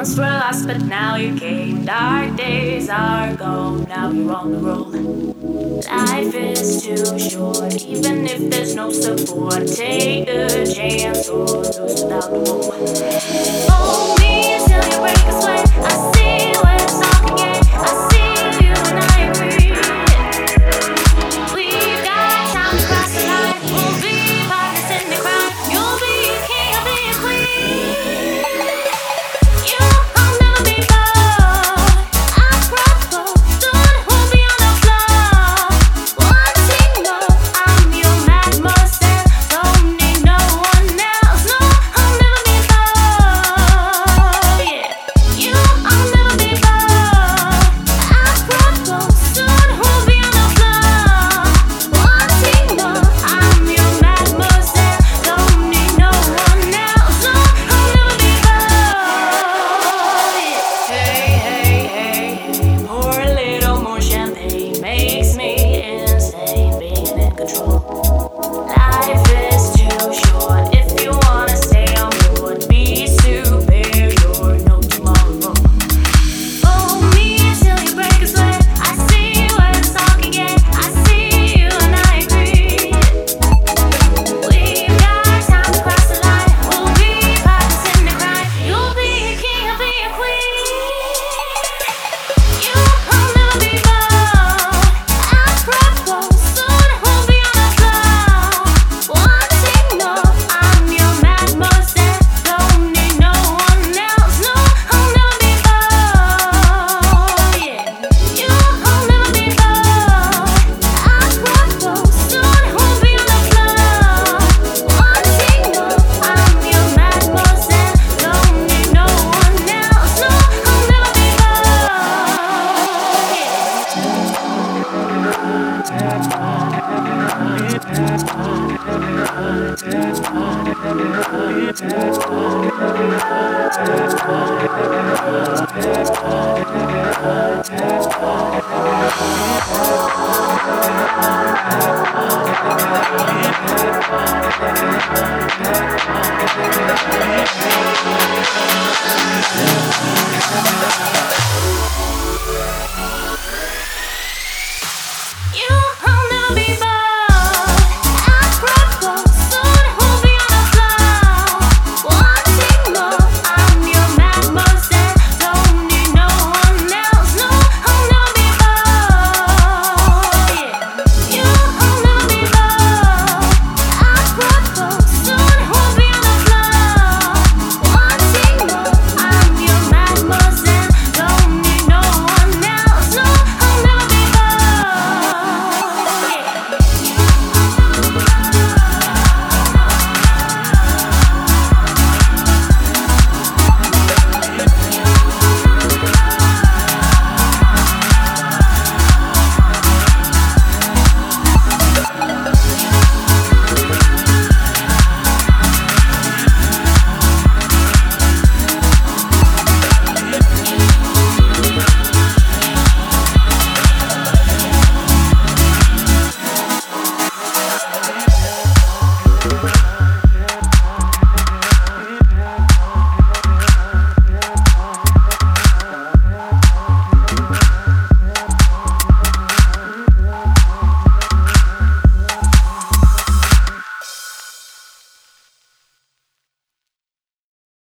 Once were lost, but now you came. Dark days are gone, now you're on the roll. Life is too short, even if there's no support. Take the chance or lose without the hope. Thank you.